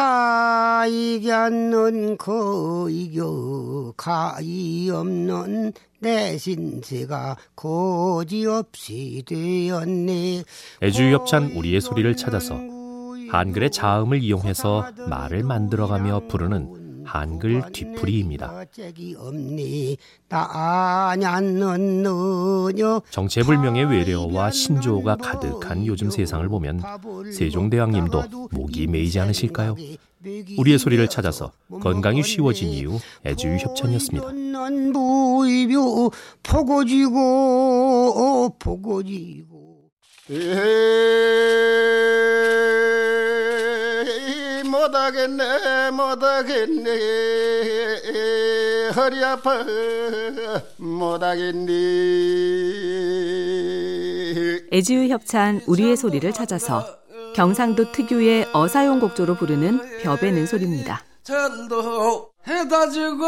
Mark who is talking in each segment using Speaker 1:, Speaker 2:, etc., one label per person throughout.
Speaker 1: 가이기 않는 거이겨 가이 없는 내 신세가 고지 없이 되었네.
Speaker 2: 애주협찬 우리의 소리를 찾아서 한글의 자음을 이용해서 말을 만들어가며 부르는 한글 뒤풀이입니다. 정체불명의 외래어와 신조어가 가득한 요즘 세상을 보면 세종대왕님도 목이 메이지 않으실까요? 우리의 소리를 찾아서 건강이 쉬워진 이유 애주유 협찬이었습니다. 포고지고 포고지고 못하겠네 못하겠네 허리 아파 못하겠네
Speaker 3: 애지유 협찬 우리의 소리를 찾아서 경상도 특유의 어사용 곡조로 부르는 벼베는 소리입니다. 전도 해다 주고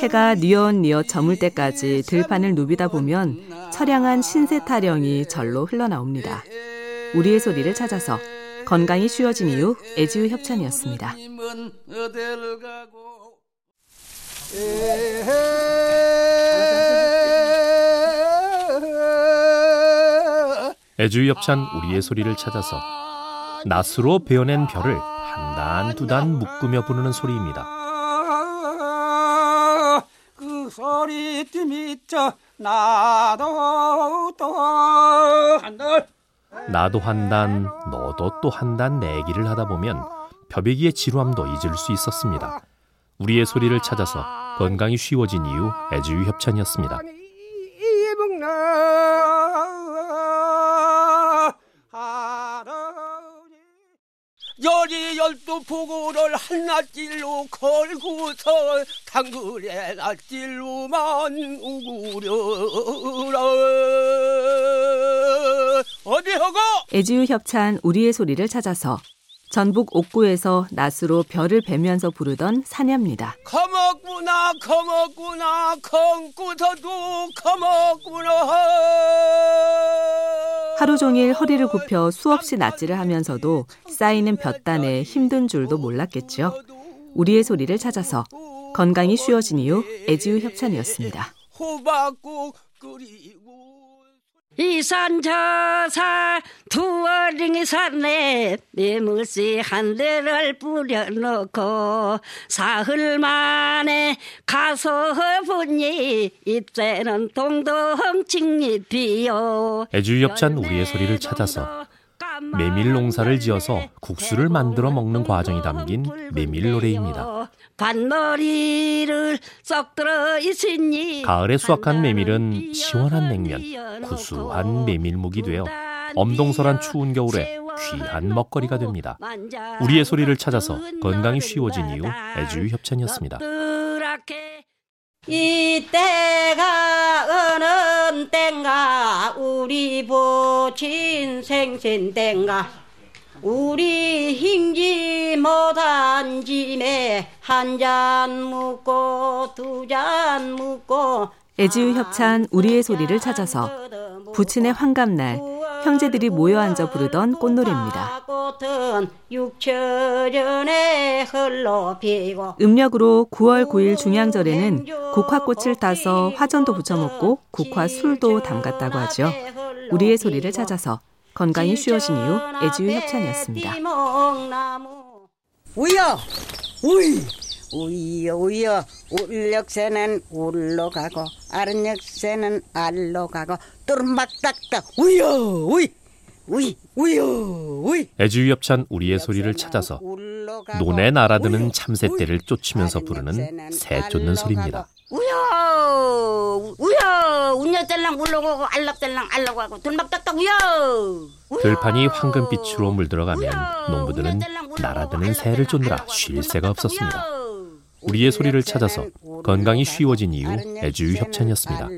Speaker 3: 해가 뉘어뉘어 저물 때까지 들판을 누비다 보면 처량한 신세 타령이 절로 흘러나옵니다. 우리의 소리를 찾아서 건강이 쉬워진 이후 애지우 협찬이었습니다.
Speaker 2: 애주의 협찬 우리의 소리를 찾아서 낫으로 베어낸 별을 한 단 두단 묶으며 부르는 소리입니다. 그 소리 미쳐 나도 또 한달 나도 한 단, 너도 또 한 단 내기를 하다 보면 벼베기의 지루함도 잊을 수 있었습니다. 우리의 소리를 찾아서 건강이 쉬워진 이유 애주유 협찬이었습니다. 열이 열두 포고를 한낮길로 걸고서 당근에 낯길로만
Speaker 3: 하고 애지유 협찬 우리의 소리를 찾아서 전북 옥구에서 낫으로 별을 베면서 부르던 사냐입니다. 커먹구나 커먹구나 컹꾸서도 커먹구나 하루 종일 허리를 굽혀 수없이 낫지를 하면서도 쌓이는 볕단에 힘든 줄도 몰랐겠죠. 우리의 소리를 찾아서 건강이 쉬워진 이후 애지우 협찬이었습니다. 호박국 끓이고 이산 저산 두어링이 산에 내무시 한 대를 뿌려놓고 사흘 만에 가서 보니 이제는 동동칭잎 피요 애주협찬 우리의 소리를 찾아서 메밀 농사를 지어서 국수를 만들어 먹는 과정이 담긴 메밀 노래입니다. 반머리를 썩 들어 있으니 가을에 수확한 메밀은 시원한 냉면, 구수한 메밀묵이 되어 엄동설한 추운 겨울에 귀한 먹거리가 됩니다. 우리의 소리를 찾아서 건강이 쉬워진 이유 애주유 협찬이었습니다. 이때가 어느 땐가 우리 보친 생신 땐가 우리 힘지 못한 짐에 한 잔 묻고 두 잔 묻고 애지유 협찬 우리의 소리를 찾아서 부친의 환갑날 형제들이 모여 앉아 부르던 꽃노래입니다. 음력으로 9월 9일 중양절에는 국화꽃을 따서 화전도 부쳐 먹고 국화 술도 담갔다고 하죠. 우리의 소리를 찾아서 건강이 쉬워진 이후 애주유 협찬이었습니다. 우여! 우이! 우이여 우이여 울력새는 울로 가고 아른역새는 알로 가고 뚜름박딱딱 우여 우이 우이 우여 우이 애주유 협찬 우리의 소리를 찾아서 논에 날아드는 참새떼를 쫓으면서 부르는 새 쫓는 소리입니다. 우여 우여 운여짤랑 울러가고 알락짤랑 알락하고 돌막딱딱 우여! 들판이 황금빛으로 물들어가면 농부들은 날아드는 새를 쫓느라 쉴 새가 없었습니다. 우리의 소리를 찾아서 건강이 쉬워진 이유 애주유 협찬이었습니다.